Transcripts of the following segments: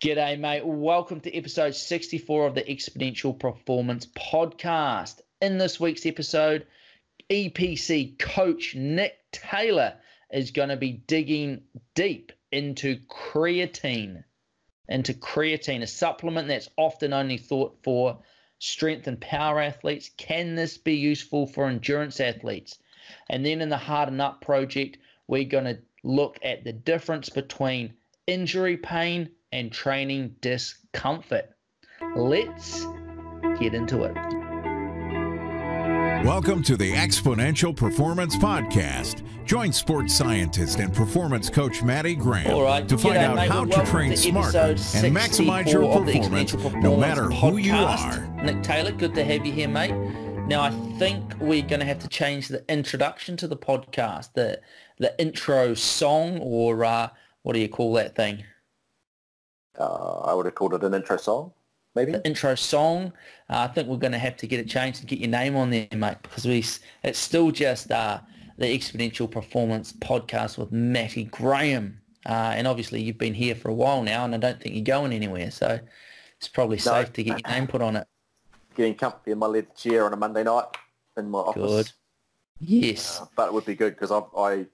G'day, mate. Welcome to episode 64 of the Exponential Performance Podcast. In this week's episode, EPC coach Nick Taylor is going to be digging deep into creatine, into creatine, a supplement that's often only thought for strength and power athletes. Can this be useful for endurance athletes? And then in the Harden Up project, we're going to look at the difference between injury pain and training discomfort. Let's get into it. Welcome to the Exponential Performance Podcast. Join sports scientist and performance coach Matty Graham right, to find out mate. how to train to smarter and maximize your 64 of the performance no Performance matter who you are. Nick Taylor, good to have you here, mate. Now, I think we're going to have to change the introduction to the podcast, the the intro song, or uh, what do you call that thing? Uh, I would have called it an intro song, maybe. the intro song. Uh, I think we're going to have to get it changed and get your name on there, mate, because we it's still just uh, the Exponential Performance Podcast with Matty Graham. Uh, and obviously you've been here for a while now, and I don't think you're going anywhere, so it's probably safe to get your name put on it. Getting comfy in my leather chair on a Monday night in my office. Good. Yes. Uh, but it would be good because I,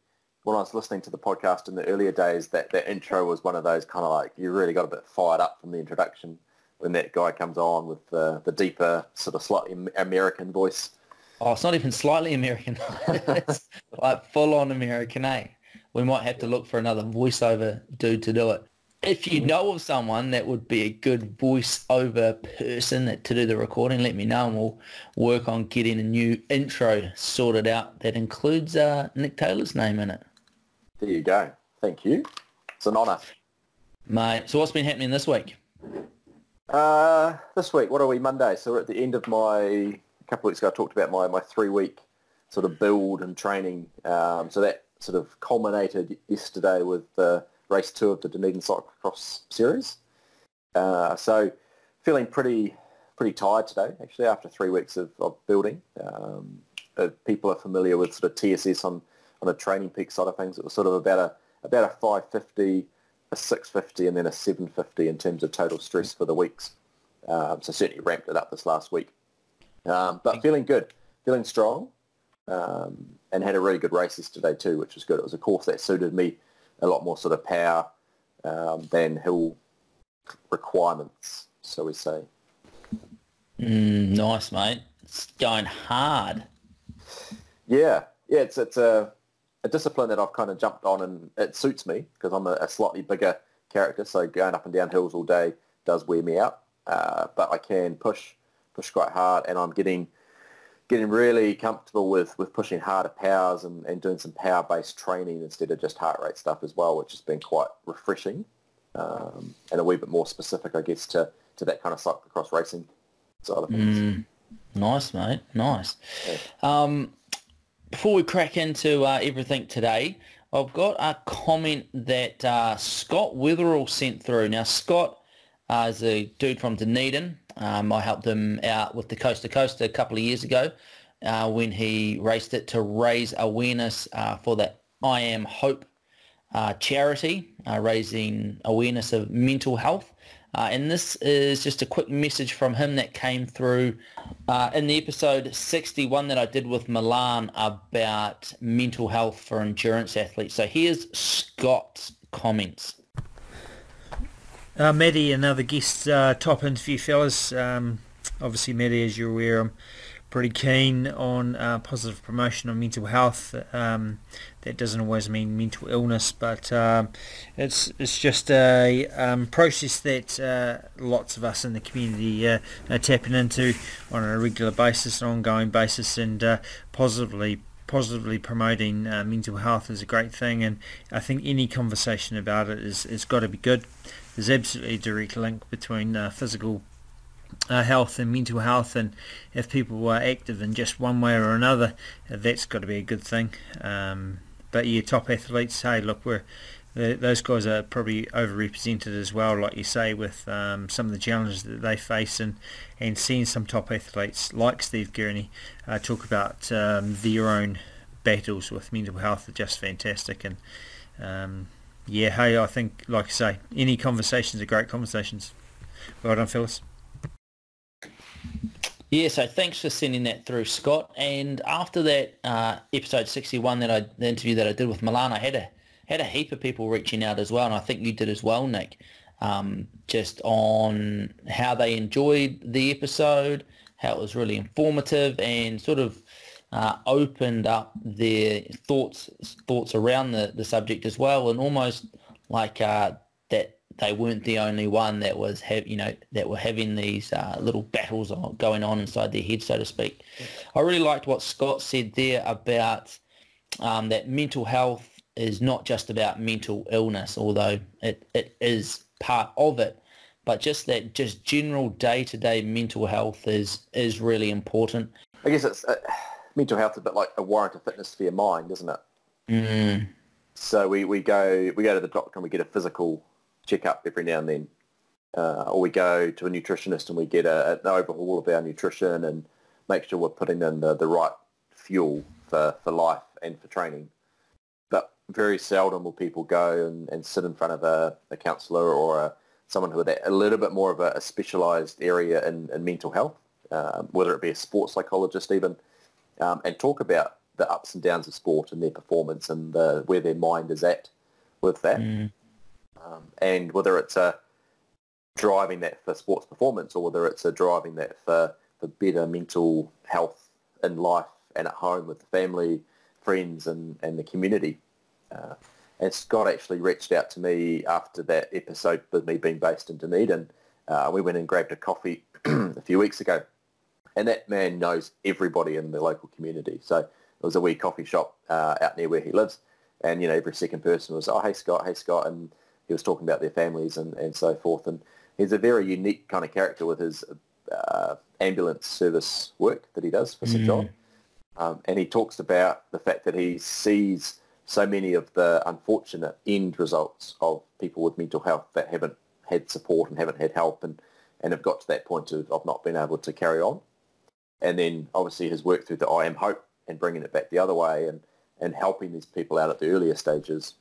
when I was listening to the podcast in the earlier days, that, that intro was one of those kind of like you really got a bit fired up from the introduction when that guy comes on with the, the deeper, sort of slightly American voice. Oh, it's not even slightly American. it's like full-on American, eh? We might have to look for another voiceover dude to do it. If you know of someone that would be a good voiceover person that, to do the recording, let me know and we'll work on getting a new intro sorted out that includes uh, Nick Taylor's name in it. There you go. Thank you. It's an honour. Mate, so what's been happening this week? Uh, this week, what are we, Monday? So we're at the end of my, a couple of weeks ago I talked about my, my three-week sort of build and training. Um, so that sort of culminated yesterday with uh, race two of the Dunedin Cyclocross Series. Uh, so feeling pretty pretty tired today, actually, after three weeks of, of building. Um, people are familiar with sort of TSS on, a training peak side of things, it was sort of about a about a 550, a 650, and then a 750 in terms of total stress for the weeks. Um, so certainly ramped it up this last week. Um, but feeling good, feeling strong, um, and had a really good race yesterday too, which was good. It was a course that suited me a lot more sort of power um, than hill requirements, so we say. Mm, nice, mate. It's going hard. Yeah, yeah, it's it's a, a discipline that I've kind of jumped on, and it suits me because I'm a, a slightly bigger character. So going up and down hills all day does wear me out, uh, but I can push push quite hard, and I'm getting getting really comfortable with, with pushing harder powers and, and doing some power-based training instead of just heart rate stuff as well, which has been quite refreshing um, and a wee bit more specific, I guess, to, to that kind of cyclocross racing side of things. Mm, nice, mate. Nice. Yeah. Um, before we crack into uh, everything today, I've got a comment that uh, Scott Witherall sent through. Now, Scott uh, is a dude from Dunedin. Um, I helped him out with the Coast to Coast a couple of years ago uh, when he raced it to raise awareness uh, for the I Am Hope uh, charity, raising awareness of mental health. Uh, and this is just a quick message from him that came through uh, in the episode 61 that I did with Milan about mental health for endurance athletes. So here's Scott's comments. Uh, Matty, another guest uh, top interview, fellas. Um, obviously, Matty, as you're aware, I'm pretty keen on uh, positive promotion of mental health. Um, that doesn't always mean mental illness, but um, it's it's just a um, process that uh, lots of us in the community uh, are tapping into on a regular basis, an ongoing basis, and uh, positively positively promoting uh, mental health is a great thing and I think any conversation about it is, is got to be good. There's absolutely a direct link between uh, physical uh, health and mental health and if people are active in just one way or another that's got to be a good thing. Um, but your top athletes hey look we're those guys are probably overrepresented as well, like you say, with um, some of the challenges that they face, and, and seeing some top athletes like Steve Gurney uh, talk about um, their own battles with mental health are just fantastic. And um, yeah, hey, I think, like I say, any conversations are great conversations. Well done, fellas. Yeah, so thanks for sending that through, Scott. And after that uh, episode 61, that I, the interview that I did with Milan, I had a had a heap of people reaching out as well, and I think you did as well, Nick. Um, just on how they enjoyed the episode, how it was really informative, and sort of uh, opened up their thoughts thoughts around the, the subject as well, and almost like uh, that they weren't the only one that was have you know that were having these uh, little battles going on inside their head, so to speak. I really liked what Scott said there about um, that mental health is not just about mental illness, although it, it is part of it, but just that just general day-to-day mental health is is really important. I guess it's uh, mental health is a bit like a warrant of fitness for your mind, isn't it? Mm. So we, we go we go to the doctor and we get a physical check up every now and then. Uh, or we go to a nutritionist and we get a, an overhaul of our nutrition and make sure we're putting in the, the right fuel for, for life and for training. But very seldom will people go and, and sit in front of a, a counsellor or a, someone who has a little bit more of a, a specialised area in, in mental health, um, whether it be a sports psychologist even, um, and talk about the ups and downs of sport and their performance and the, where their mind is at with that. Mm. Um, and whether it's a driving that for sports performance or whether it's a driving that for, for better mental health in life and at home with the family, friends and, and the community. Uh, and Scott actually reached out to me after that episode with me being based in Dunedin. Uh, we went and grabbed a coffee a few weeks ago. And that man knows everybody in the local community. So it was a wee coffee shop uh, out near where he lives. And, you know, every second person was, oh, hey, Scott, hey, Scott. And he was talking about their families and, and so forth. And he's a very unique kind of character with his uh, ambulance service work that he does for St mm. John. Um, and he talks about the fact that he sees so many of the unfortunate end results of people with mental health that haven't had support and haven't had help and, and have got to that point of, of not being able to carry on. And then obviously his work through the I Am Hope and bringing it back the other way and, and helping these people out at the earlier stages.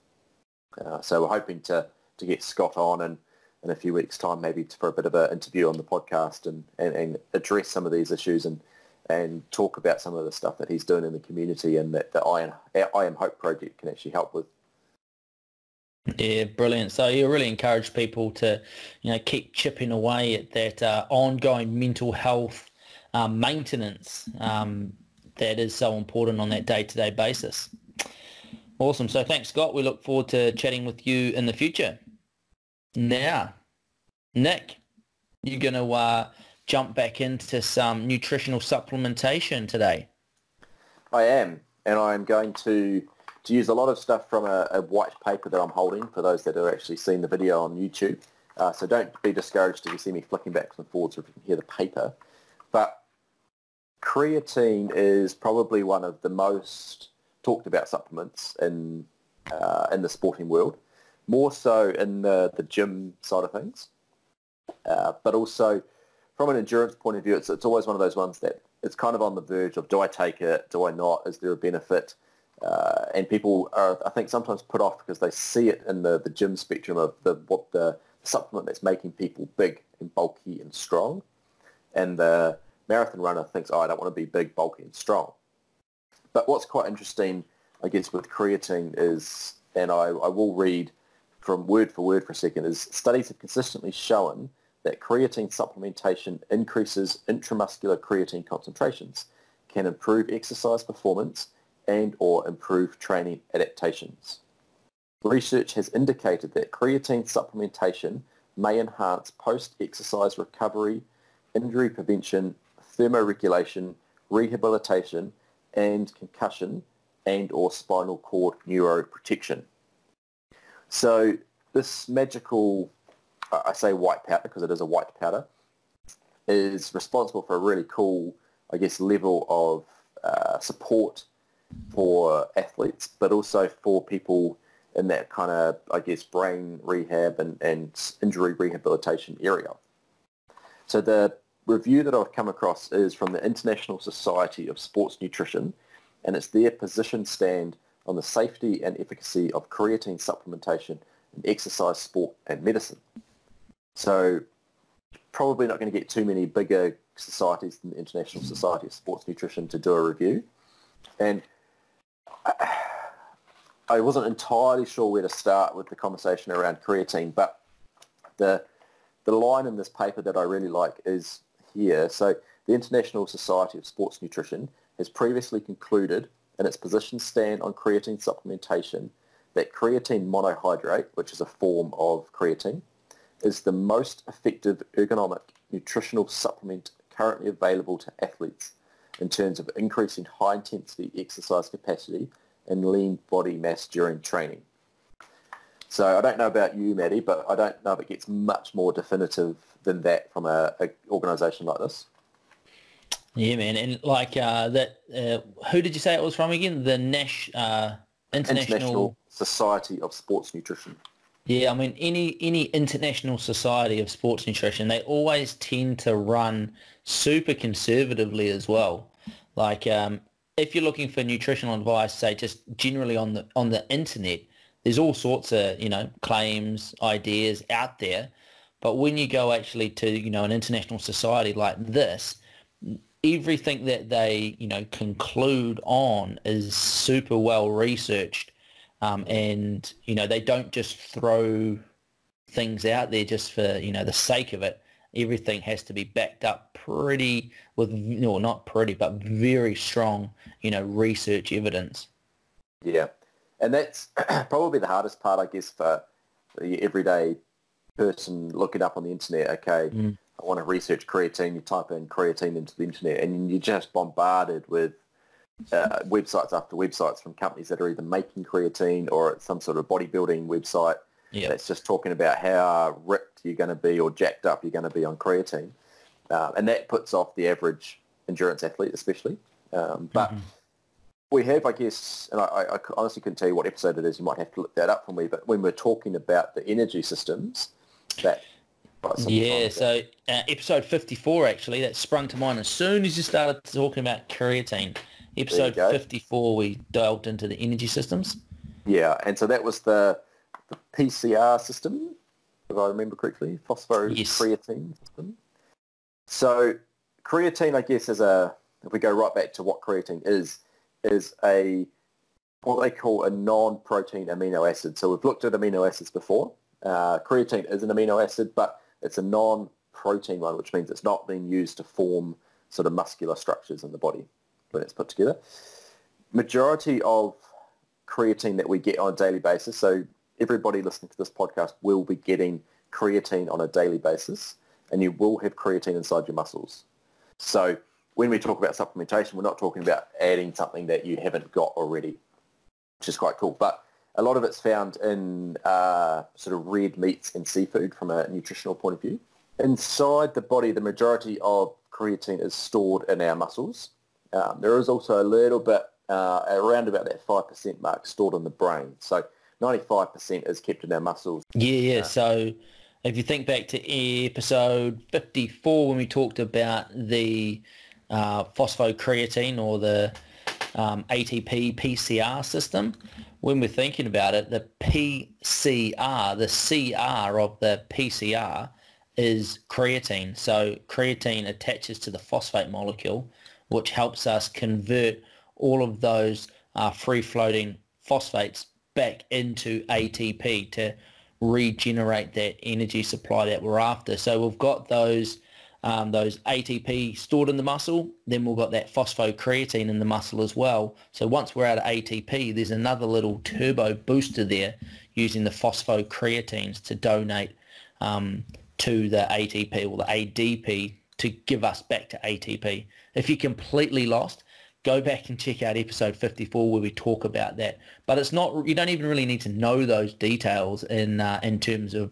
Uh, so we're hoping to to get Scott on and in a few weeks' time, maybe for a bit of an interview on the podcast and, and, and address some of these issues and and talk about some of the stuff that he's doing in the community and that the I Am, I Am Hope project can actually help with. Yeah, brilliant. So you really encourage people to, you know, keep chipping away at that uh, ongoing mental health um, maintenance um, that is so important on that day-to-day basis. Awesome. So thanks, Scott. We look forward to chatting with you in the future. Now, Nick, you're going to uh, jump back into some nutritional supplementation today. I am, and I'm going to to use a lot of stuff from a, a white paper that I'm holding for those that are actually seeing the video on YouTube. Uh, so don't be discouraged if you see me flicking back and forwards or if you can hear the paper. But creatine is probably one of the most talked about supplements in uh, in the sporting world more so in the, the gym side of things. Uh, but also from an endurance point of view, it's, it's always one of those ones that it's kind of on the verge of do I take it, do I not, is there a benefit? Uh, and people are, I think, sometimes put off because they see it in the, the gym spectrum of the what the supplement that's making people big and bulky and strong. And the marathon runner thinks, oh, I don't want to be big, bulky and strong. But what's quite interesting, I guess, with creatine is, and I, I will read from word for word for a second, is studies have consistently shown that creatine supplementation increases intramuscular creatine concentrations, can improve exercise performance and or improve training adaptations. Research has indicated that creatine supplementation may enhance post-exercise recovery, injury prevention, thermoregulation, rehabilitation, and concussion and or spinal cord neuroprotection. So this magical, I say white powder because it is a white powder, is responsible for a really cool, I guess, level of uh, support for athletes, but also for people in that kind of, I guess, brain rehab and, and injury rehabilitation area. So the review that I've come across is from the International Society of Sports Nutrition, and it's their position stand on the safety and efficacy of creatine supplementation in exercise, sport, and medicine. So probably not going to get too many bigger societies than the International Society of Sports Nutrition to do a review. And I wasn't entirely sure where to start with the conversation around creatine, but the the line in this paper that I really like is here. So the International Society of Sports Nutrition has previously concluded in its position stand on creatine supplementation that creatine monohydrate, which is a form of creatine, is the most effective ergogenic nutritional supplement currently available to athletes in terms of increasing high-intensity exercise capacity and lean body mass during training. So I don't know about you, Matty, but I don't know if it gets much more definitive than that from a, a organisation like this. Yeah, man, and like uh, that. Uh, who did you say it was from again? The Nash uh, International... International Society of Sports Nutrition. Yeah, I mean, any any international society of sports nutrition, they always tend to run super conservatively as well. Like, um, if you're looking for nutritional advice, say just generally on the on the internet, there's all sorts of you know claims, ideas out there. But when you go actually to you know an international society like this, everything that they you know conclude on is super well researched um, and you know they don't just throw things out there just for you know the sake of it. Everything has to be backed up pretty with you know not pretty but very strong you know research evidence. Yeah, and that's probably the hardest part, I guess, for the everyday person looking up on the internet. Okay, mm. I want to research creatine. You type in creatine into the internet, and you're just bombarded with uh, websites after websites from companies that are either making creatine or it's some sort of bodybuilding website yep. that's just talking about how ripped you're going to be or jacked up you're going to be on creatine. Um, and that puts off the average endurance athlete especially. Um, but mm-hmm. we have, I guess, and I, I, honestly couldn't tell you what episode it is. You might have to look that up for me. But when we're talking about the energy systems, that yeah, so uh, episode 54 actually, that sprung to mind as soon as you started talking about creatine episode 54, we delved into the energy systems. Yeah, and so that was the, the PCR system, if I remember correctly, phosphocreatine yes. system. So creatine, I guess, is a, if we go right back to what creatine is, is a what they call a non-protein amino acid. So we've looked at amino acids before. Uh, creatine is an amino acid, but it's a non-protein one, which means it's not being used to form sort of muscular structures in the body when it's put together. Majority of creatine that we get on a daily basis, so everybody listening to this podcast will be getting creatine on a daily basis, and you will have creatine inside your muscles. So when we talk about supplementation, we're not talking about adding something that you haven't got already, which is quite cool. But a lot of it's found in uh, sort of red meats and seafood from a nutritional point of view. Inside the body, the majority of creatine is stored in our muscles. Um, there is also a little bit uh, around about that 5% mark stored in the brain. So 95% is kept in our muscles. Yeah, yeah. Uh, so if you think back to episode 54 when we talked about the uh, phosphocreatine or the um, ATP PCR system, when we're thinking about it, the PCR, the CR of the PCR is creatine. So creatine attaches to the phosphate molecule which helps us convert all of those uh, free-floating phosphates back into ATP to regenerate that energy supply that we're after. So we've got those um, those ATP stored in the muscle, then we've got that phosphocreatine in the muscle as well. So once we're out of ATP, there's another little turbo booster there using the phosphocreatines to donate um, to the ATP or the ADP to give us back to ATP. If you're completely lost, go back and check out episode 54 where we talk about that. But it's not, you don't even really need to know those details in, uh, in terms of,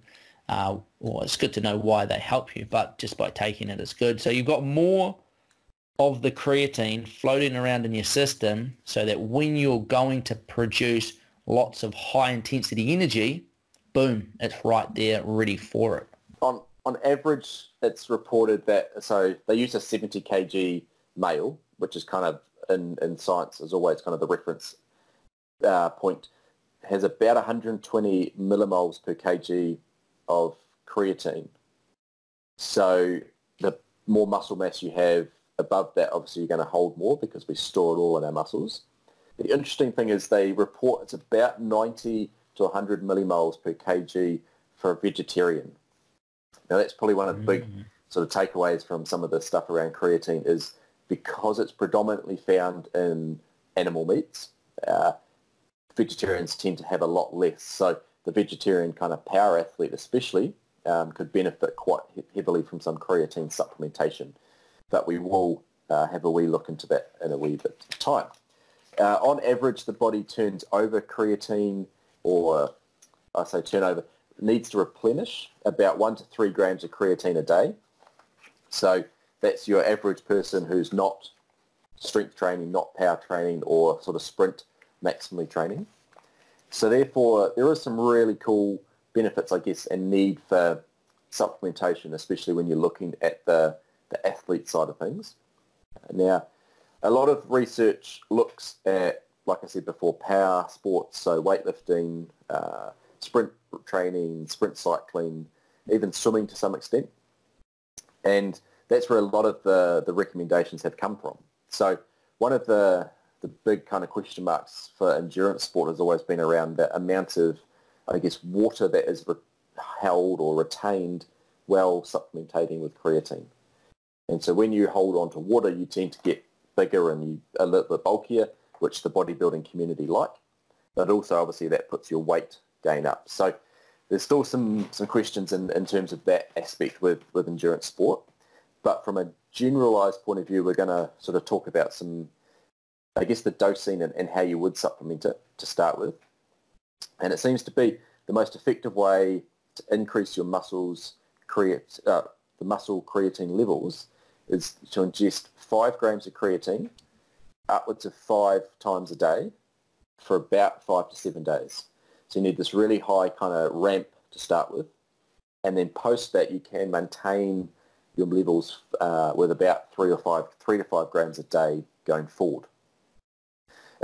uh, well, it's good to know why they help you, but just by taking it, it's good. So you've got more of the creatine floating around in your system so that when you're going to produce lots of high intensity energy, boom, it's right there ready for it. On, on average, it's reported that, so they use a 70 kg male, which is kind of in, in science is always kind of the reference uh, point. has about 120 millimoles per kg of creatine. So the more muscle mass you have above that, obviously you're going to hold more because we store it all in our muscles. The interesting thing is they report it's about 90 to 100 millimoles per kg for a vegetarian. Now that's probably one of the big mm. sort of takeaways from some of the stuff around creatine is because it's predominantly found in animal meats, uh, vegetarians tend to have a lot less. So the vegetarian kind of power athlete especially um, could benefit quite heavily from some creatine supplementation. But we will uh, have a wee look into that in a wee bit of time. Uh, on average, the body turns over creatine, or I say turnover, needs to replenish about one to three grams of creatine a day. So that's your average person who's not strength training, not power training, or sort of sprint maximally training. So therefore, there are some really cool benefits, I guess, and need for supplementation, especially when you're looking at the, the athlete side of things. Now, a lot of research looks at, like I said before, power sports, so weightlifting, uh, sprint training, sprint cycling, even swimming to some extent. And that's where a lot of the, the recommendations have come from. So one of the, the big kind of question marks for endurance sport has always been around the amount of I guess, water that is re- held or retained while supplementing with creatine. And so when you hold on to water, you tend to get bigger and you, a little bit bulkier, which the bodybuilding community like. But also, obviously, that puts your weight gain up. So there's still some, some questions in, in terms of that aspect with, with endurance sport. But from a generalized point of view, we're going to sort of talk about some, I guess, the dosing and, and how you would supplement it to start with. And it seems to be the most effective way to increase your muscles, create, uh, the muscle creatine levels is to ingest five grams of creatine upwards of five times a day for about five to seven days. So you need this really high kind of ramp to start with. And then post that you can maintain your levels uh, with about three or five, three to five grams a day going forward.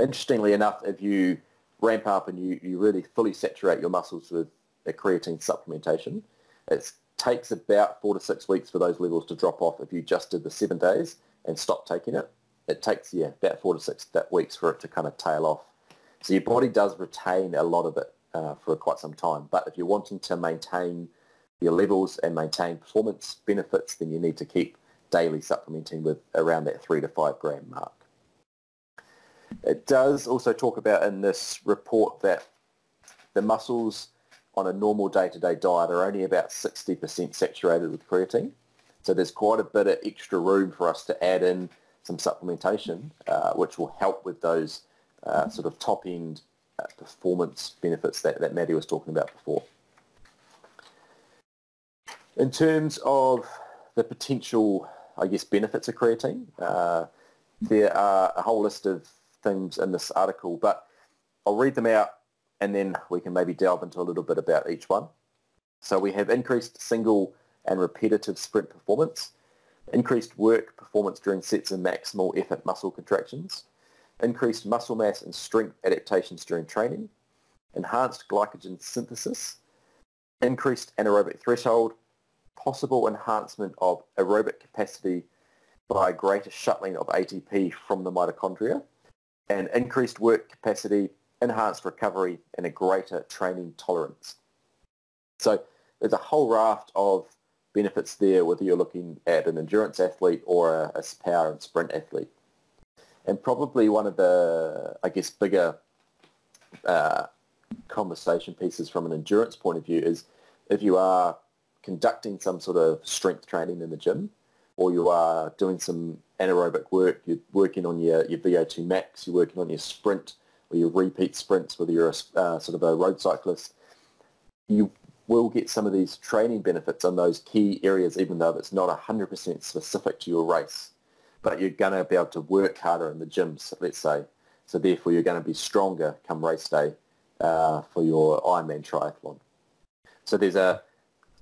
Interestingly enough, if you ramp up and you, you really fully saturate your muscles with a creatine supplementation. It takes about four to six weeks for those levels to drop off if you just did the seven days and stop taking it. It takes, yeah, about four to six weeks for it to kind of tail off. So your body does retain a lot of it uh, for quite some time. But if you're wanting to maintain your levels and maintain performance benefits, then you need to keep daily supplementing with around that three to five gram mark. It does also talk about in this report that the muscles on a normal day-to-day diet are only about 60% saturated with creatine. So there's quite a bit of extra room for us to add in some supplementation, uh, which will help with those uh, sort of top-end uh, performance benefits that, that Matty was talking about before. In terms of the potential, I guess, benefits of creatine, uh, there are a whole list of things in this article, but I'll read them out and then we can maybe delve into a little bit about each one. So we have increased single and repetitive sprint performance, increased work performance during sets of maximal effort muscle contractions, increased muscle mass and strength adaptations during training, enhanced glycogen synthesis, increased anaerobic threshold, possible enhancement of aerobic capacity by greater shuttling of ATP from the mitochondria, and increased work capacity, enhanced recovery, and a greater training tolerance. So there's a whole raft of benefits there, whether you're looking at an endurance athlete or a, a power and sprint athlete. And probably one of the, I guess, bigger uh, conversation pieces from an endurance point of view is if you are conducting some sort of strength training in the gym or you are doing some anaerobic work, you're working on your, your VO2 max, you're working on your sprint or your repeat sprints, whether you're a, uh, sort of a road cyclist, you will get some of these training benefits on those key areas, even though it's not 100% specific to your race. But you're going to be able to work harder in the gyms, let's say. So therefore, you're going to be stronger come race day uh, for your Ironman triathlon. So there's a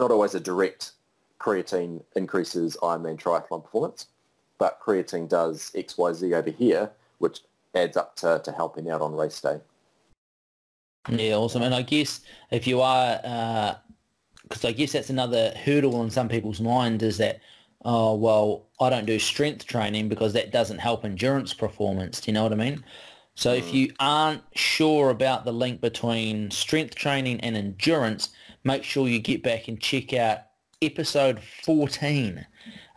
not always a direct creatine increases Ironman triathlon performance, but creatine does XYZ over here, which adds up to, to helping out on race day. Yeah, awesome. And I guess if you are, because uh, I guess that's another hurdle in some people's mind is that, oh, well, I don't do strength training because that doesn't help endurance performance. Do you know what I mean? So if you aren't sure about the link between strength training and endurance, make sure you get back and check out episode 14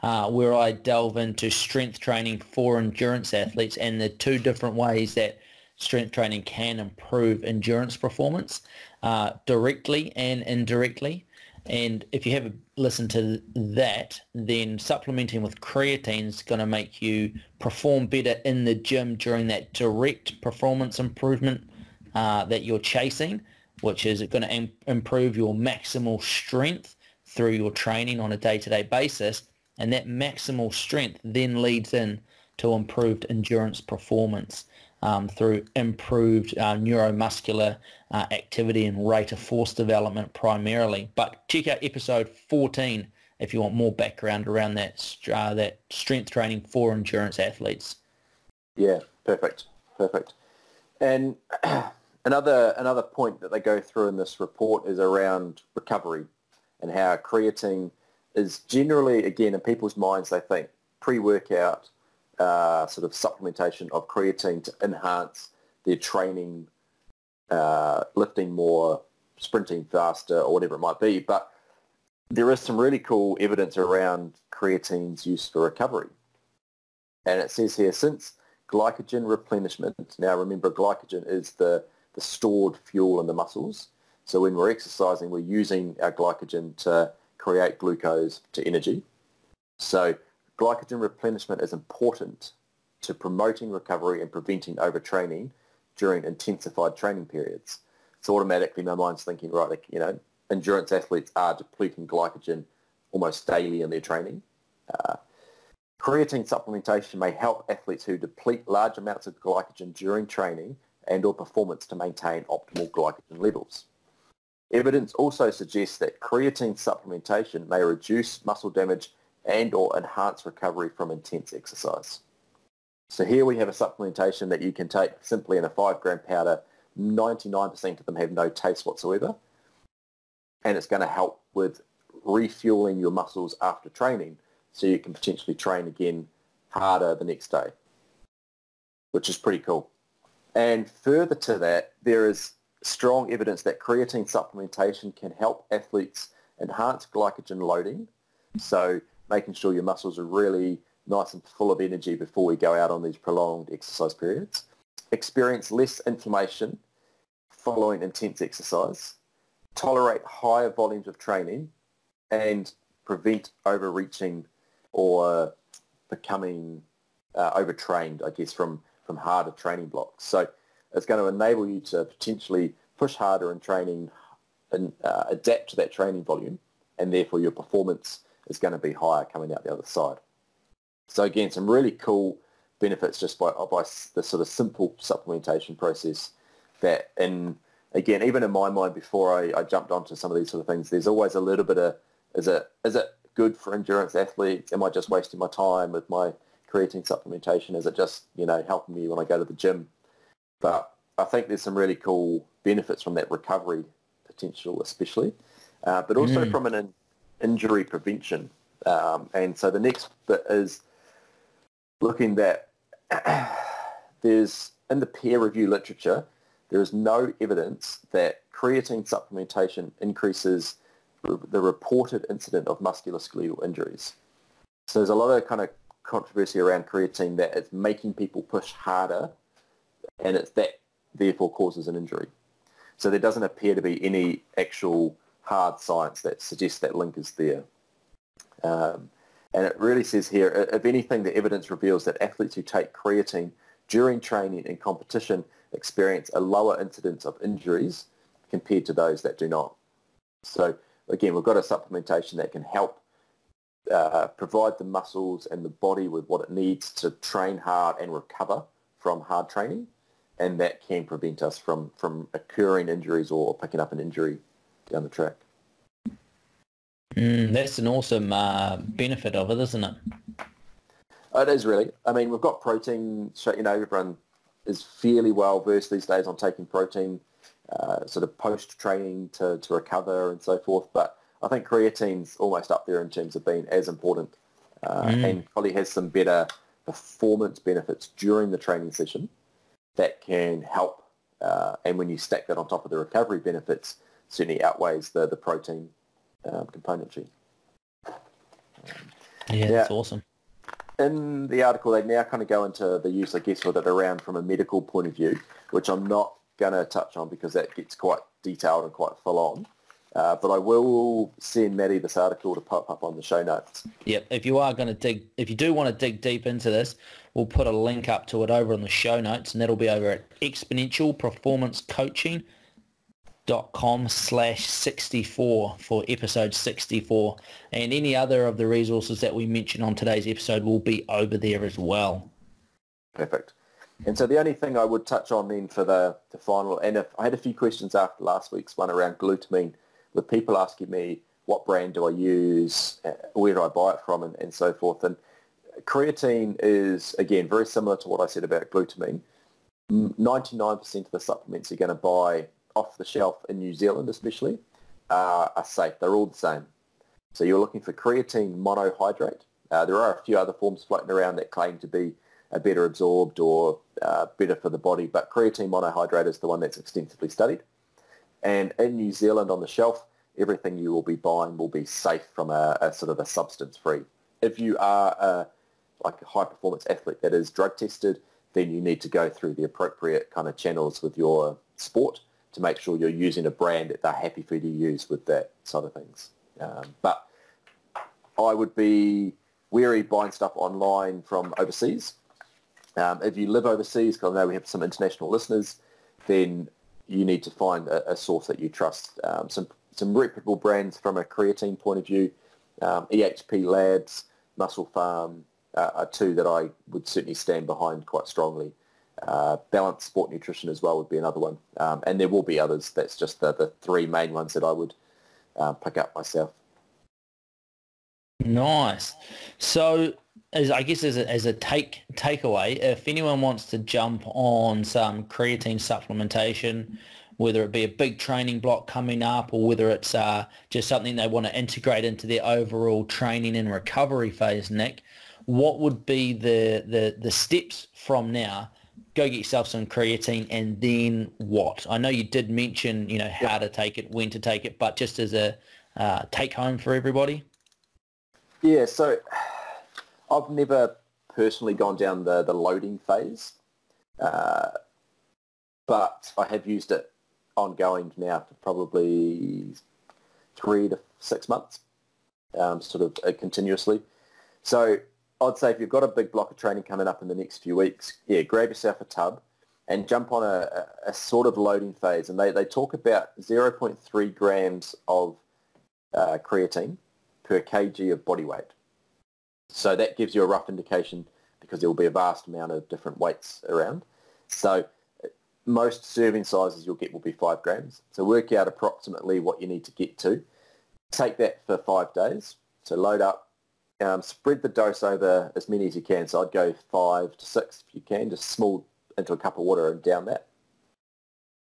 uh, where I delve into strength training for endurance athletes and the two different ways that strength training can improve endurance performance uh, directly and indirectly. And if you haven't listened to that, then supplementing with creatine is going to make you perform better in the gym during that direct performance improvement uh, that you're chasing, which is going to Im- improve your maximal strength through your training on a day-to-day basis. And that maximal strength then leads in to improved endurance performance um, through improved uh, neuromuscular uh, activity and rate of force development primarily. But check out episode 14 if you want more background around that uh, that strength training for endurance athletes. Yeah, perfect, perfect. And another another point that they go through in this report is around recovery and how creatine is generally, again, in people's minds, they think pre-workout uh, sort of supplementation of creatine to enhance their training, uh, lifting more, sprinting faster, or whatever it might be. But there is some really cool evidence around creatine's use for recovery. And it says here, since glycogen replenishment, now remember glycogen is the, the stored fuel in the muscles. So when we're exercising, we're using our glycogen to create glucose to energy. So glycogen replenishment is important to promoting recovery and preventing overtraining during intensified training periods. So automatically my mind's thinking, right, like, you know, endurance athletes are depleting glycogen almost daily in their training. Uh, creatine supplementation may help athletes who deplete large amounts of glycogen during training and or performance to maintain optimal glycogen levels. Evidence also suggests that creatine supplementation may reduce muscle damage and or enhance recovery from intense exercise. So here we have a supplementation that you can take simply in a 5 gram powder. 99% of them have no taste whatsoever. And it's going to help with refueling your muscles after training so you can potentially train again harder the next day, which is pretty cool. And further to that, there is strong evidence that creatine supplementation can help athletes enhance glycogen loading. So making sure your muscles are really nice and full of energy before we go out on these prolonged exercise periods. Experience less inflammation following intense exercise. Tolerate higher volumes of training and prevent overreaching or becoming uh, overtrained, I guess, from, from harder training blocks. So it's going to enable you to potentially push harder in training and uh, adapt to that training volume and therefore your performance is going to be higher coming out the other side. So again, some really cool benefits just by, by the sort of simple supplementation process that in, again, even in my mind before I, I jumped onto some of these sort of things, there's always a little bit of, is it, is it good for endurance athletes? Am I just wasting my time with my creatine supplementation? Is it just, you know, helping me when I go to the gym? But I think there's some really cool benefits from that recovery potential, especially, uh, but also mm. from an in, injury prevention. Um, and so the next bit is looking that there's in the peer review literature, there is no evidence that creatine supplementation increases the reported incident of musculoskeletal injuries. So there's a lot of kind of controversy around creatine that it's making people push harder and it's that therefore causes an injury. So there doesn't appear to be any actual hard science that suggests that link is there. Um, and it really says here, if anything, the evidence reveals that athletes who take creatine during training and competition experience a lower incidence of injuries compared to those that do not. So again, we've got a supplementation that can help uh, provide the muscles and the body with what it needs to train hard and recover from hard training and that can prevent us from, from occurring injuries or picking up an injury down the track. Mm, that's an awesome uh, benefit of it, isn't it? It is really. I mean, we've got protein. You know, everyone is fairly well versed these days on taking protein. uh, sort of post-training to, to recover and so forth. But I think creatine's almost up there in terms of being as important uh, mm. and probably has some better performance benefits during the training session that can help. Uh, and when you stack that on top of the recovery benefits, certainly outweighs the, the protein um, componentry. Um, yeah, that's awesome. In the article, they now kind of go into the use, I guess, with it around from a medical point of view, which I'm not going to touch on because that gets quite detailed and quite full on. Uh, but I will send Matty this article to pop up on the show notes. Yep. If you are going to dig, if you do want to dig deep into this, we'll put a link up to it over on the show notes, and that'll be over at Exponential Performance Coaching dot com slash 64 for episode 64 and any other of the resources that we mention on today's episode will be over there as well perfect and so the only thing I would touch on then for the, the final, and if I had a few questions after last week's one around glutamine, with people asking me what brand do I use, uh, where do I buy it from, and, and so forth. And creatine is, again, very similar to what I said about glutamine. 99% of the supplements you're going to buy off the shelf in New Zealand especially uh, are safe. They're all the same. So you're looking for creatine monohydrate. Uh, there are a few other forms floating around that claim to be uh, better absorbed or uh, better for the body, but creatine monohydrate is the one that's extensively studied. And in New Zealand on the shelf, everything you will be buying will be safe from a, a sort of a substance free. If you are a, like a high performance athlete that is drug tested, then you need to go through the appropriate kind of channels with your sport to make sure you're using a brand that they're happy for you to use with that side of things. Um, but I would be wary buying stuff online from overseas um, if you live overseas, because I know we have some international listeners, then you need to find a, a source that you trust. Um, some some reputable brands from a creatine point of view, um, EHP Labs, MusclePharm uh, are two that I would certainly stand behind quite strongly. Uh, Balance Sport Nutrition as well would be another one. Um, and there will be others. That's just the, the three main ones that I would uh, pick up myself. Nice. So as I guess as a, as a take takeaway, if anyone wants to jump on some creatine supplementation, whether it be a big training block coming up or whether it's uh, just something they want to integrate into their overall training and recovery phase, Nick, what would be the, the, the steps from now? Go get yourself some creatine and then what? I know you did mention, you know, how to take it, when to take it, but just as a uh, take home for everybody. Yeah, so I've never personally gone down the, the loading phase, uh, but I have used it ongoing now for probably three to six months, um, sort of uh, continuously. So I'd say if you've got a big block of training coming up in the next few weeks, yeah, grab yourself a tub and jump on a, a sort of loading phase. And they, they talk about 0.3 grams of uh, creatine per kg of body weight. So that gives you a rough indication because there will be a vast amount of different weights around. So most serving sizes you'll get will be five grams. So work out approximately what you need to get to. Take that for five days. So load up, um, spread the dose over as many as you can. So I'd go five to six if you can, just small into a cup of water and down that.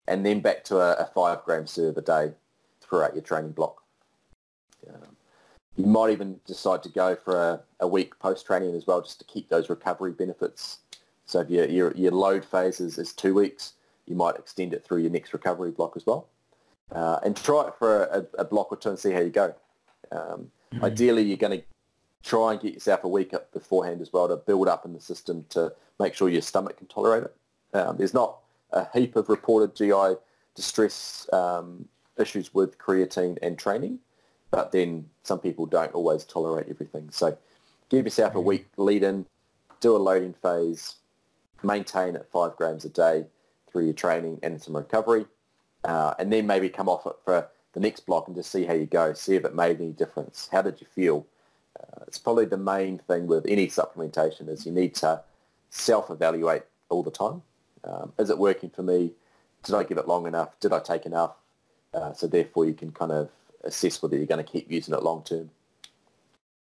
And then back to a, a five gram serve a day throughout your training block. You might even decide to go for a, a week post-training as well just to keep those recovery benefits. So if your, your, your load phase is, is two weeks, you might extend it through your next recovery block as well. Uh, and try it for a, a, block or two and see how you go. Um, mm-hmm. Ideally, you're going to try and get yourself a week up beforehand as well to build up in the system to make sure your stomach can tolerate it. Um, there's not a heap of reported GI distress um, issues with creatine and training, but then some people don't always tolerate everything. So give yourself a week lead in, do a loading phase, maintain at five grams a day through your training and some recovery, uh, and then maybe come off it for the next block and just see how you go, see if it made any difference. How did you feel? Uh, it's probably the main thing with any supplementation is you need to self-evaluate all the time. Um, is it working for me? Did I give it long enough? Did I take enough? Uh, so therefore you can kind of assess whether you're going to keep using it long term.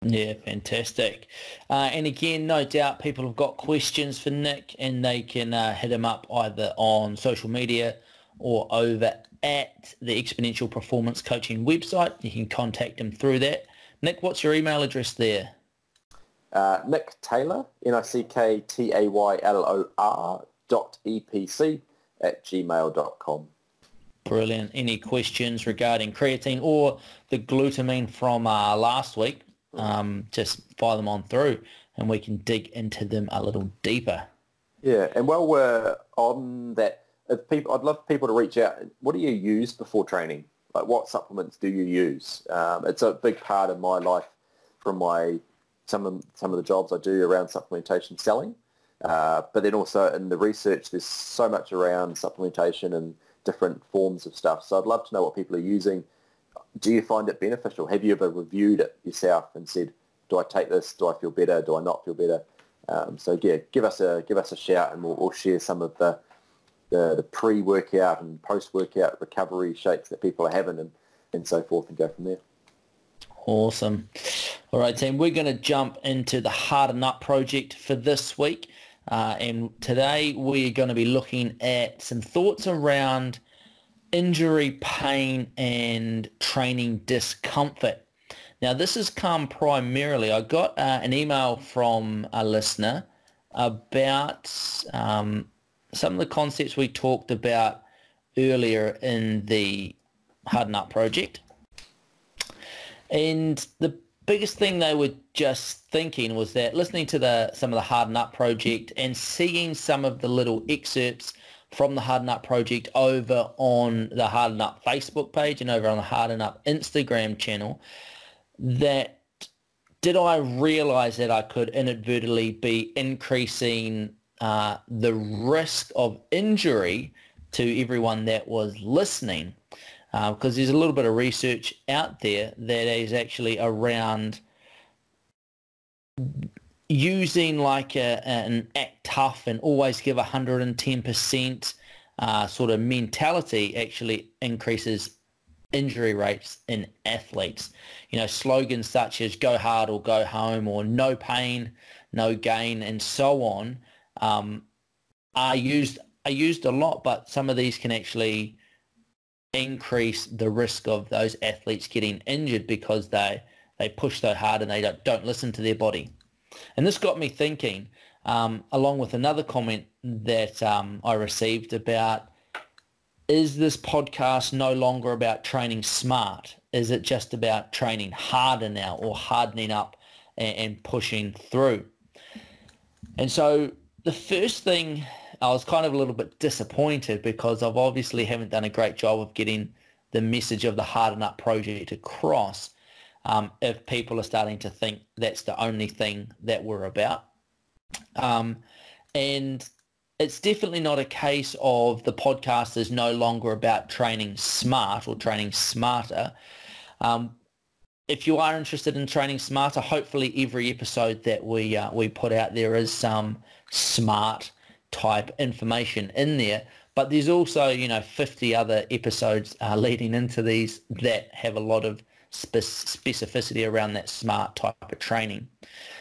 Yeah, fantastic. Uh, and again, no doubt people have got questions for Nick and they can uh, hit him up either on social media or over at the Exponential Performance Coaching website. You can contact him through that. Nick, what's your email address there? Uh, Nick Taylor, N-I-C-K-T-A-Y-L-O-R dot E-P-C at gmail.com. Brilliant. Any questions regarding creatine or the glutamine from uh, last week, um, just fire them on through and we can dig into them a little deeper. Yeah, and while we're on that, people, I'd love people to reach out. What do you use before training? Like what supplements do you use? Um, it's a big part of my life from my some of some of the jobs I do around supplementation selling. Uh, but then also in the research, there's so much around supplementation and different forms of stuff. So I'd love to know what people are using. Do you find it beneficial? Have you ever reviewed it yourself and said, do I take this? Do I feel better? Do I not feel better? Um, so yeah, give us a give us a shout, and we'll, we'll share some of the, the, the pre-workout and post-workout recovery shakes that people are having, and, and so forth, and go from there. Awesome. All right, team, we're going to jump into the Harden Up project for this week. Uh, and today we're going to be looking at some thoughts around injury, pain, and training discomfort. Now, this has come primarily, I got uh, an email from a listener about um, some of the concepts we talked about earlier in the Harden Up project. And the biggest thing they were just thinking was that listening to the some of the Harden Up project and seeing some of the little excerpts from the Harden Up project over on the Harden Up Facebook page and over on the Harden Up Instagram channel, that did I realize that I could inadvertently be increasing uh, the risk of injury to everyone that was listening? Because uh, there's a little bit of research out there that is actually around using like a, an act tough and always give 110% uh, sort of mentality actually increases injury rates in athletes. You know, slogans such as go hard or go home or no pain, no gain and so on um, are used are used a lot, but some of these can actually increase the risk of those athletes getting injured because they they push so hard and they don't, don't listen to their body. And this got me thinking, um, along with another comment that um, I received about, is this podcast no longer about training smart? Is it just about training harder now or hardening up and, and pushing through? And so the first thing I was kind of a little bit disappointed because I've obviously haven't done a great job of getting the message of the Harden Up project across um, if people are starting to think that's the only thing that we're about. Um, and it's definitely not a case of the podcast is no longer about training smart or training smarter. Um, if you are interested in training smarter, hopefully every episode that we uh, we put out there is some smart type information in there. But there's also, you know, 50 other episodes uh, leading into these that have a lot of specificity around that smart type of training.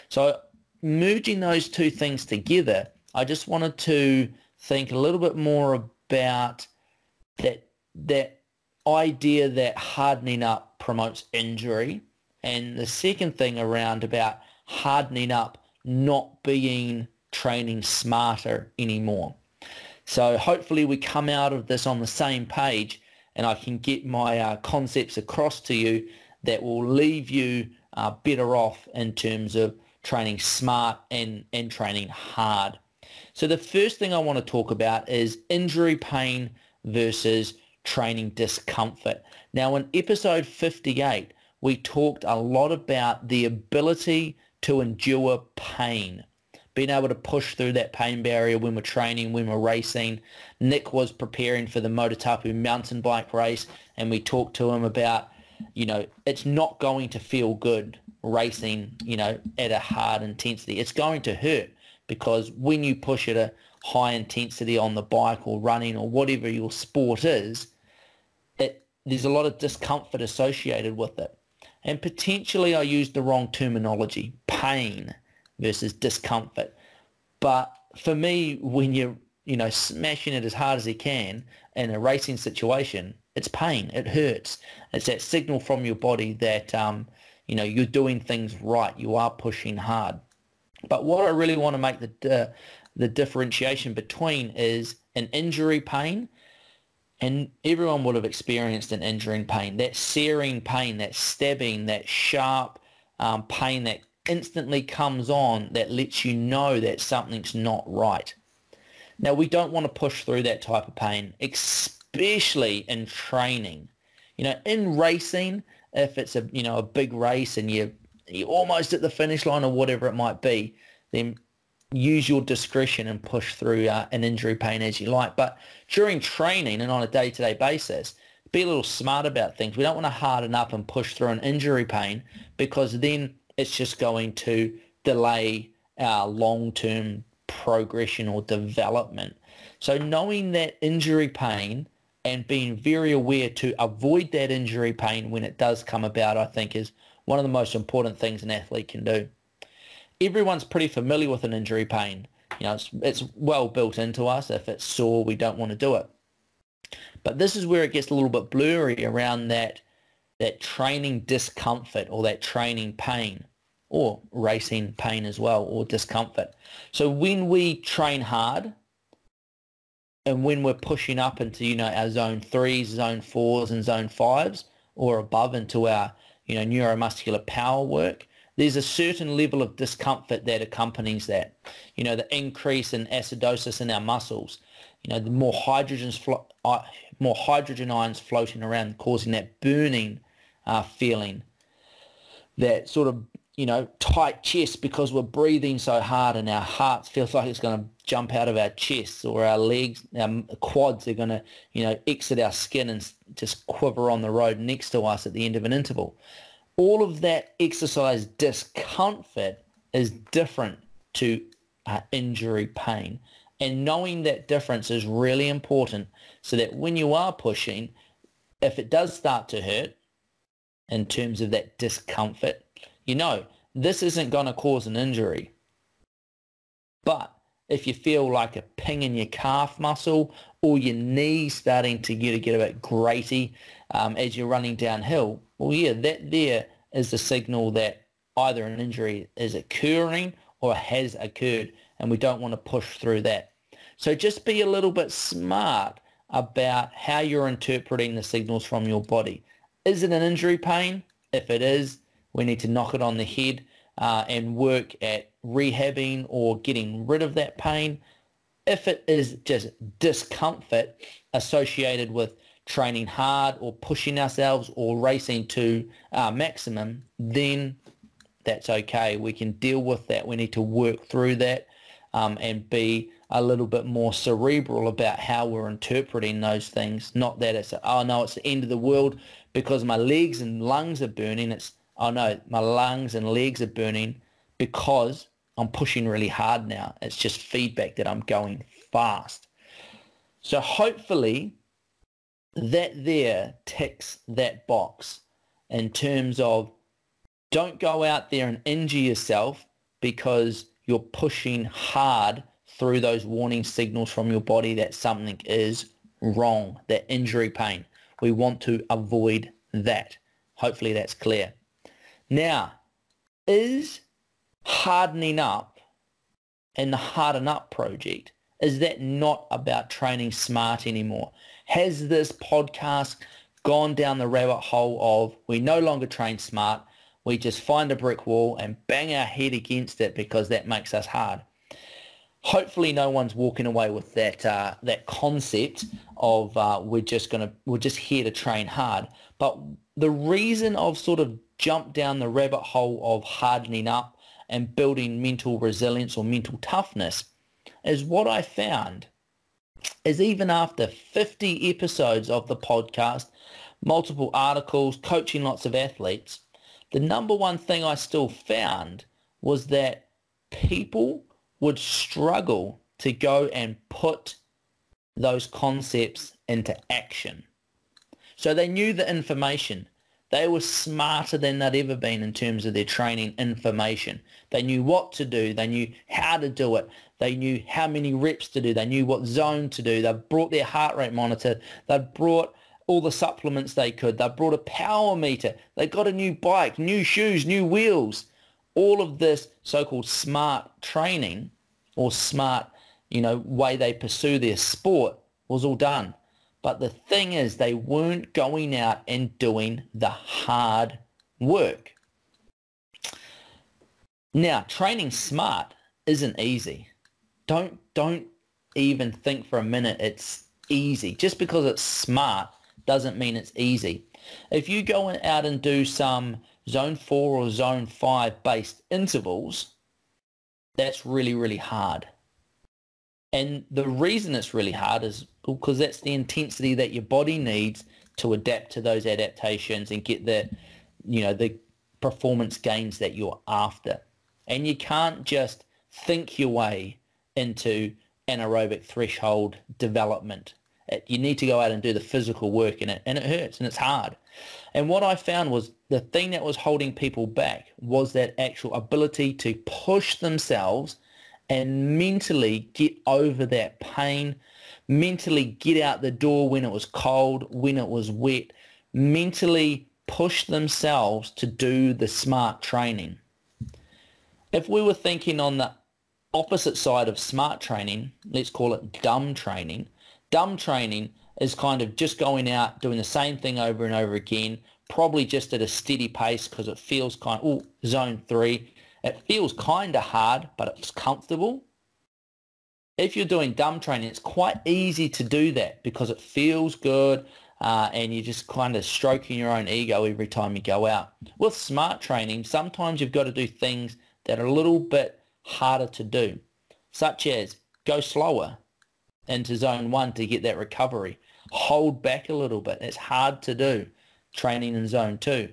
So merging those two things together, I just wanted to think a little bit more about that that idea that hardening up promotes injury and the second thing around about hardening up not being training smarter anymore. So hopefully we come out of this on the same page and I can get my uh, concepts across to you that will leave you uh, better off in terms of training smart and, and training hard. So the first thing I want to talk about is injury pain versus training discomfort. Now in episode 58, we talked a lot about the ability to endure pain being able to push through that pain barrier when we're training, when we're racing. Nick was preparing for the Motutapu mountain bike race and we talked to him about, you know, it's not going to feel good racing, you know, at a hard intensity. It's going to hurt because when you push at a high intensity on the bike or running or whatever your sport is, it, there's a lot of discomfort associated with it. And potentially I used the wrong terminology, pain versus discomfort. But for me, when you're, you know, smashing it as hard as you can in a racing situation, It's pain. It hurts. It's that signal from your body that, um, you know, you're doing things right. You are pushing hard. But what I really want to make the, uh, the differentiation between is an injury pain and everyone would have experienced an injury pain, that searing pain, that stabbing, that sharp um, pain that instantly comes on that lets you know that something's not right. Now, we don't want to push through that type of pain, especially in training. You know, in racing, if it's a, you know, a big race and you're, you're almost at the finish line or whatever it might be, then use your discretion and push through uh, an injury pain as you like. But during training and on a day-to-day basis, be a little smart about things. We don't want to harden up and push through an injury pain because then it's just going to delay our long-term progression or development. So knowing that injury pain and being very aware to avoid that injury pain when it does come about, I think is one of the most important things an athlete can do everyone's pretty familiar with an injury pain. You know, it's, it's well built into us. If it's sore, we don't want to do it. But this is where it gets a little bit blurry around that that training discomfort or that training pain or racing pain as well or discomfort. So when we train hard and when we're pushing up into, you know, our zone threes, zone fours and zone fives or above into our, you know, neuromuscular power work, there's a certain level of discomfort that accompanies that. You know, the increase in acidosis in our muscles. You know, the more hydrogen's flo- uh, more hydrogen ions floating around, causing that burning uh, feeling. That sort of you know tight chest because we're breathing so hard and our heart feels like it's going to jump out of our chests or our legs, our quads are going to you know exit our skin and just quiver on the road next to us at the end of an interval all of that exercise discomfort is different to uh, injury pain. And knowing that difference is really important so that when you are pushing, if it does start to hurt in terms of that discomfort, you know, this isn't going to cause an injury. But if you feel like a ping in your calf muscle or your knee starting to get, get a bit graty um, as you're running downhill, well, yeah, that there is the signal that either an injury is occurring or has occurred, and we don't want to push through that. So just be a little bit smart about how you're interpreting the signals from your body. Is it an injury pain? If it is, we need to knock it on the head uh, and work at rehabbing or getting rid of that pain. If it is just discomfort associated with training hard or pushing ourselves or racing to our maximum, then that's okay. We can deal with that. We need to work through that um, and be a little bit more cerebral about how we're interpreting those things. Not that it's, oh no, it's the end of the world because my legs and lungs are burning. It's, oh no, my lungs and legs are burning because I'm pushing really hard now. It's just feedback that I'm going fast. So hopefully that there ticks that box in terms of don't go out there and injure yourself because you're pushing hard through those warning signals from your body that something is wrong, that injury pain. We want to avoid that. Hopefully that's clear. Now, is hardening up in the Harden Up project, is that not about training smart anymore? Has this podcast gone down the rabbit hole of we no longer train smart, we just find a brick wall and bang our head against it because that makes us hard? Hopefully, no one's walking away with that uh, that concept of uh, we're just gonna we're just here to train hard. But the reason I've sort of jumped down the rabbit hole of hardening up and building mental resilience or mental toughness is what I found is even after 50 episodes of the podcast, multiple articles, coaching lots of athletes, the number one thing I still found was that people would struggle to go and put those concepts into action. So they knew the information. They were smarter than they'd ever been in terms of their training information. They knew what to do. They knew how to do it. They knew how many reps to do. They knew what zone to do. They brought their heart rate monitor. They brought all the supplements they could. They brought a power meter. They got a new bike, new shoes, new wheels. All of this so-called smart training or smart, you know, way they pursue their sport was all done. But the thing is, they weren't going out and doing the hard work. Now, training smart isn't easy. Don't don't even think for a minute it's easy. Just because it's smart doesn't mean it's easy. If you go out and do some zone 4 or zone 5 based intervals, that's really, really hard. And the reason it's really hard is because that's the intensity that your body needs to adapt to those adaptations and get the, you know, the performance gains that you're after. And you can't just think your way into anaerobic threshold development you need to go out and do the physical work in it, and it hurts and it's hard. And what I found was the thing that was holding people back was that actual ability to push themselves and mentally get over that pain, mentally get out the door when it was cold, when it was wet, mentally push themselves to do the smart training. If we were thinking on the opposite side of smart training, let's call it dumb training, Dumb training is kind of just going out, doing the same thing over and over again, probably just at a steady pace because it feels kind of, oh, zone three. It feels kind of hard, but it's comfortable. If you're doing dumb training, it's quite easy to do that because it feels good uh, and you're just kind of stroking your own ego every time you go out. With smart training, sometimes you've got to do things that are a little bit harder to do, such as go slower, into zone one to get that recovery. Hold back a little bit. It's hard to do training in zone two.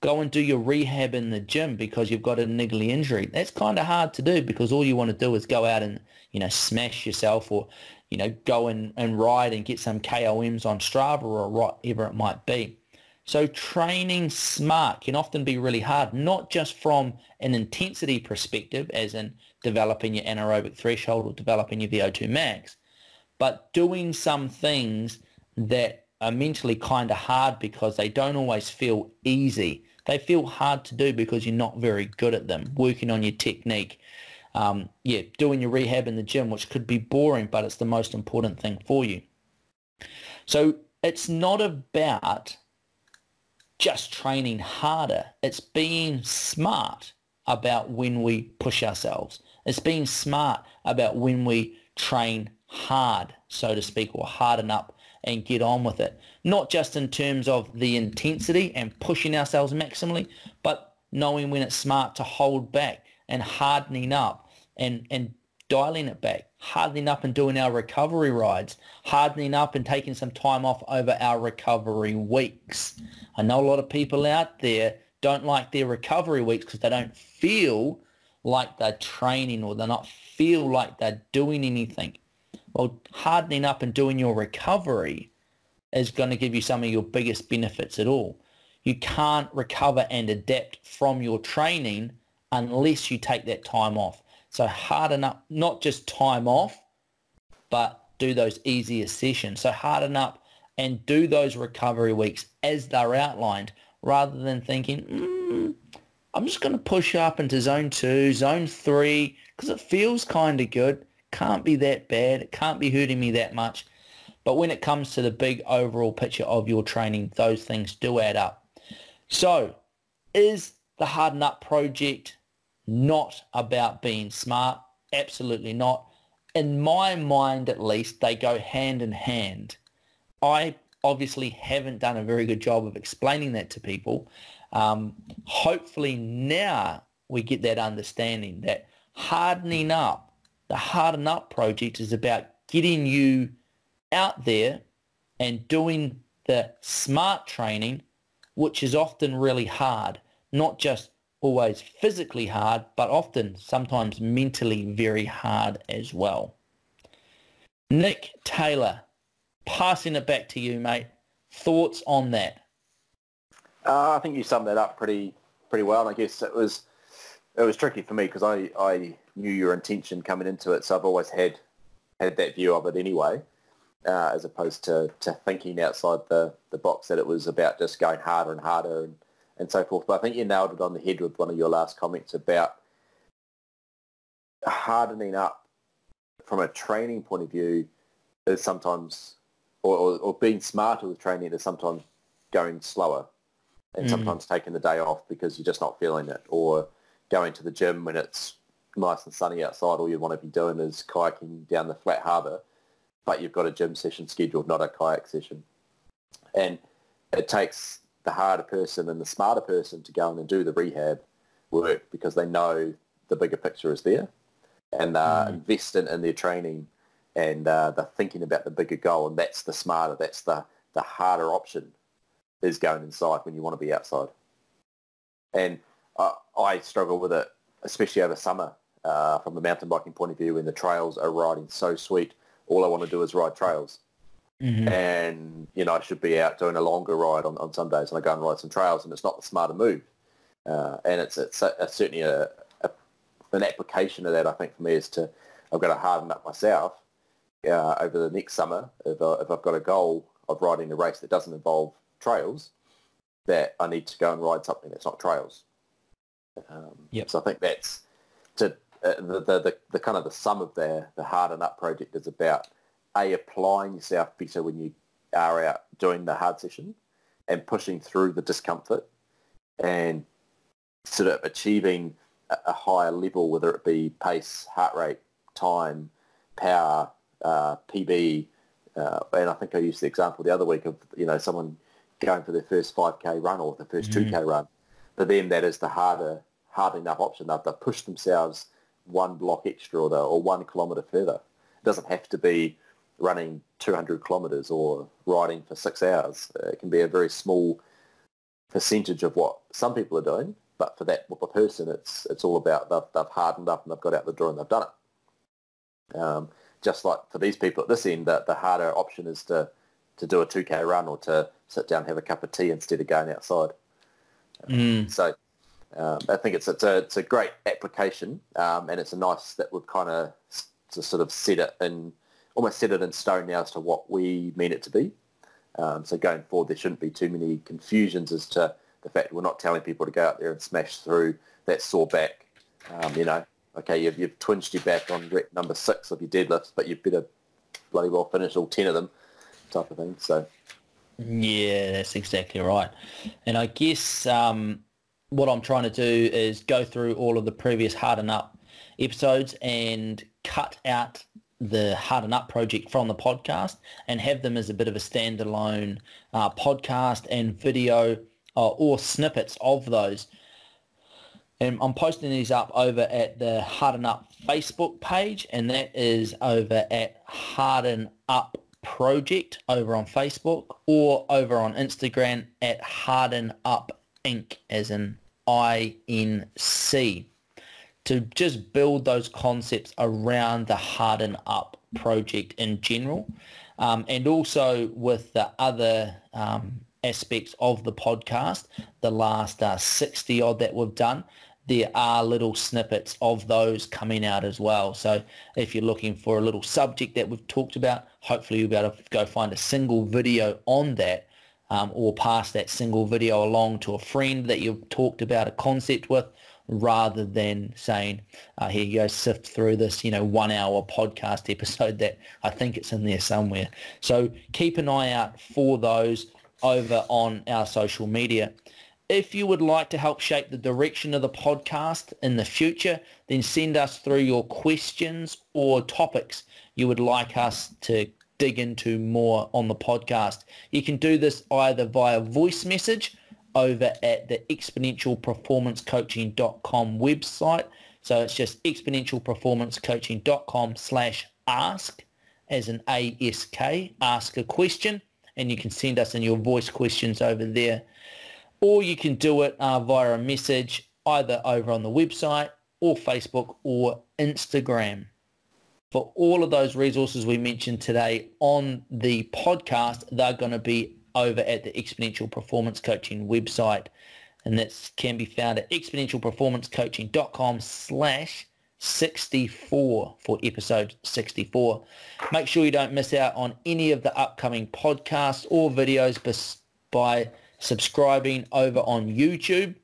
Go and do your rehab in the gym because you've got a niggly injury. That's kind of hard to do because all you want to do is go out and, you know, smash yourself or, you know, go and, and ride and get some KOMs on Strava or whatever it might be. So training smart can often be really hard, not just from an intensity perspective, as in developing your anaerobic threshold or developing your VO2 max, but doing some things that are mentally kind of hard because they don't always feel easy. They feel hard to do because you're not very good at them, working on your technique. Um, yeah, doing your rehab in the gym, which could be boring, but it's the most important thing for you. So it's not about just training harder. It's being smart about when we push ourselves. It's being smart about when we train hard, so to speak, or harden up and get on with it. Not just in terms of the intensity and pushing ourselves maximally, but knowing when it's smart to hold back and hardening up and, and dialing it back, hardening up and doing our recovery rides, hardening up and taking some time off over our recovery weeks. I know a lot of people out there don't like their recovery weeks because they don't feel like they're training or they're not feel like they're doing anything. Well, hardening up and doing your recovery is going to give you some of your biggest benefits at all. You can't recover and adapt from your training unless you take that time off. So harden up, not just time off, but do those easier sessions. So harden up and do those recovery weeks as they're outlined rather than thinking, mm, I'm just going to push up into zone two, zone three, because it feels kind of good can't be that bad. It can't be hurting me that much. But when it comes to the big overall picture of your training, those things do add up. So is the Harden Up project not about being smart? Absolutely not. In my mind, at least, they go hand in hand. I obviously haven't done a very good job of explaining that to people. Um, hopefully now we get that understanding that hardening up the Harden Up project is about getting you out there and doing the smart training, which is often really hard, not just always physically hard, but often sometimes mentally very hard as well. Nick Taylor, passing it back to you, mate. Thoughts on that? Uh, I think you summed that up pretty pretty well. I guess it was it was tricky for me because I, I knew your intention coming into it, so I've always had had that view of it anyway. uh, as opposed to, to thinking outside the, the box that it was about just going harder and harder and, and so forth. But I think you nailed it on the head with one of your last comments about hardening up from a training point of view is sometimes, or, or, or being smarter with training is sometimes going slower and mm. sometimes taking the day off because you're just not feeling it or going to the gym when it's nice and sunny outside all you want to be doing is kayaking down the flat harbour but you've got a gym session scheduled not a kayak session and it takes the harder person and the smarter person to go in and do the rehab work because they know the bigger picture is there and uh, mm. invest in, in their training and uh, they're thinking about the bigger goal and that's the smarter that's the, the harder option is going inside when you want to be outside. And I, I struggle with it, especially over summer, uh, from a mountain biking point of view, when the trails are riding so sweet. All I want to do is ride trails. Mm-hmm. And, you know, I should be out doing a longer ride on, on some days and I go and ride some trails and it's not the smarter move. Uh, and it's, it's, a, it's certainly a, a, an application of that, I think, for me is to, I've got to harden up myself uh, over the next summer if, I, if I've got a goal of riding a race that doesn't involve trails that I need to go and ride something that's not trails. Um, yep. So I think that's to uh, the, the, the, the, kind of the sum of the, the Harden Up project is about A, applying yourself better when you are out doing the hard session and pushing through the discomfort and sort of achieving a, a higher level, whether it be pace, heart rate, time, power, uh, PB. Uh, and I think I used the example the other week of, you know, someone going for their first 5k run or the first mm. 2k run. For them, that is the harder, hard enough option. They've, they've pushed themselves one block extra or, or one kilometre further. It doesn't have to be running 200 kilometres or riding for six hours. It can be a very small percentage of what some people are doing, but for that the person, it's it's all about they've, they've hardened up and they've got out the door and they've done it. Um, just like for these people at this end, the, the harder option is to to do a 2k run or to sit down and have a cup of tea instead of going outside. Mm. So um, I think it's, it's, a, it's a great application um, and it's a nice that we've kind of to sort of set it in, almost set it in stone now as to what we mean it to be. Um, so going forward, there shouldn't be too many confusions as to the fact we're not telling people to go out there and smash through that sore back. Um, you know, okay, you've, you've twinged your back on rep number six of your deadlifts, but you better bloody well finish all 10 of them type of thing. So yeah, that's exactly right. And I guess um, what I'm trying to do is go through all of the previous Harden Up episodes and cut out the Harden Up project from the podcast and have them as a bit of a standalone uh, podcast and video uh, or snippets of those. And I'm posting these up over at the Harden Up Facebook page, and that is over at Harden Up project over on Facebook or over on Instagram at Harden Up Inc. as in I-N-C to just build those concepts around the Harden Up project in general um, and also with the other um, aspects of the podcast, the last uh, 60 odd that we've done, there are little snippets of those coming out as well. So if you're looking for a little subject that we've talked about, hopefully you'll be able to go find a single video on that um, or pass that single video along to a friend that you've talked about a concept with rather than saying, uh, here you go, sift through this, you know, one hour podcast episode that I think it's in there somewhere. So keep an eye out for those over on our social media. If you would like to help shape the direction of the podcast in the future, then send us through your questions or topics you would like us to dig into more on the podcast. You can do this either via voice message over at the exponentialperformancecoaching.com website. So it's just exponentialperformancecoaching.com slash ask as an ASK, ask a question, and you can send us in your voice questions over there or you can do it uh, via a message either over on the website or Facebook or Instagram. For all of those resources we mentioned today on the podcast, they're going to be over at the Exponential Performance Coaching website. And that can be found at exponentialperformancecoaching.com slash 64 for episode 64. Make sure you don't miss out on any of the upcoming podcasts or videos by subscribing over on YouTube.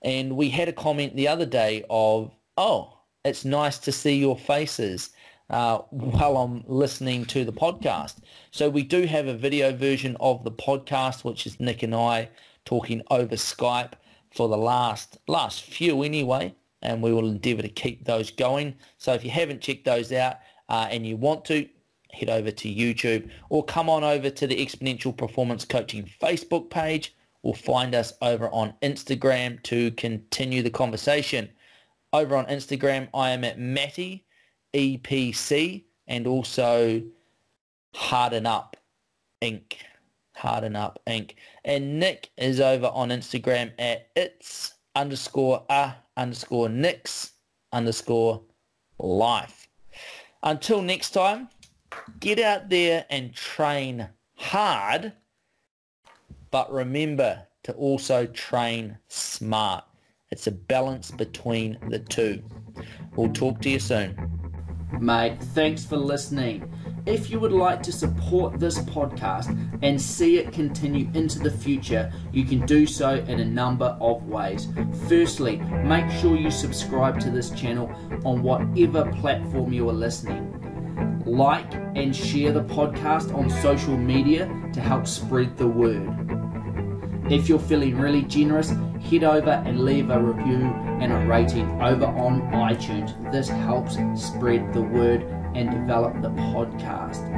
And we had a comment the other day of, oh, it's nice to see your faces uh, while I'm listening to the podcast. So we do have a video version of the podcast, which is Nick and I talking over Skype for the last last few anyway and we will endeavour to keep those going. So if you haven't checked those out uh, and you want to, head over to YouTube or come on over to the Exponential Performance Coaching Facebook page or find us over on Instagram to continue the conversation. Over on Instagram, I am at Matty EPC and also Harden Up Inc. Harden Up Inc. And Nick is over on Instagram at it's underscore a underscore Nick's underscore life. Until next time, get out there and train hard, but remember to also train smart. It's a balance between the two. We'll talk to you soon. Mate, thanks for listening. If you would like to support this podcast and see it continue into the future, you can do so in a number of ways. Firstly, make sure you subscribe to this channel on whatever platform you are listening. Like and share the podcast on social media to help spread the word. If you're feeling really generous, head over and leave a review and a rating over on iTunes. This helps spread the word and develop the podcast.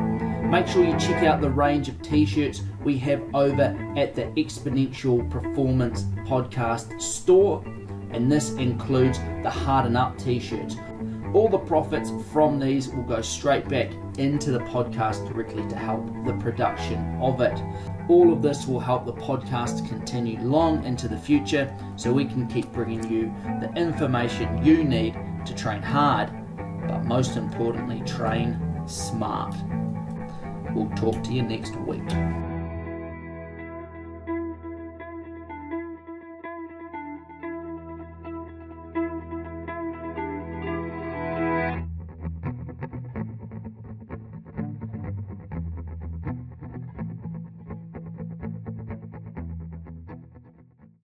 Make sure you check out the range of t shirts we have over at the Exponential Performance Podcast store, and this includes the Harden Up t shirts. All the profits from these will go straight back into the podcast directly to help the production of it. All of this will help the podcast continue long into the future so we can keep bringing you the information you need to train hard but most importantly, train smart. We'll talk to you next week.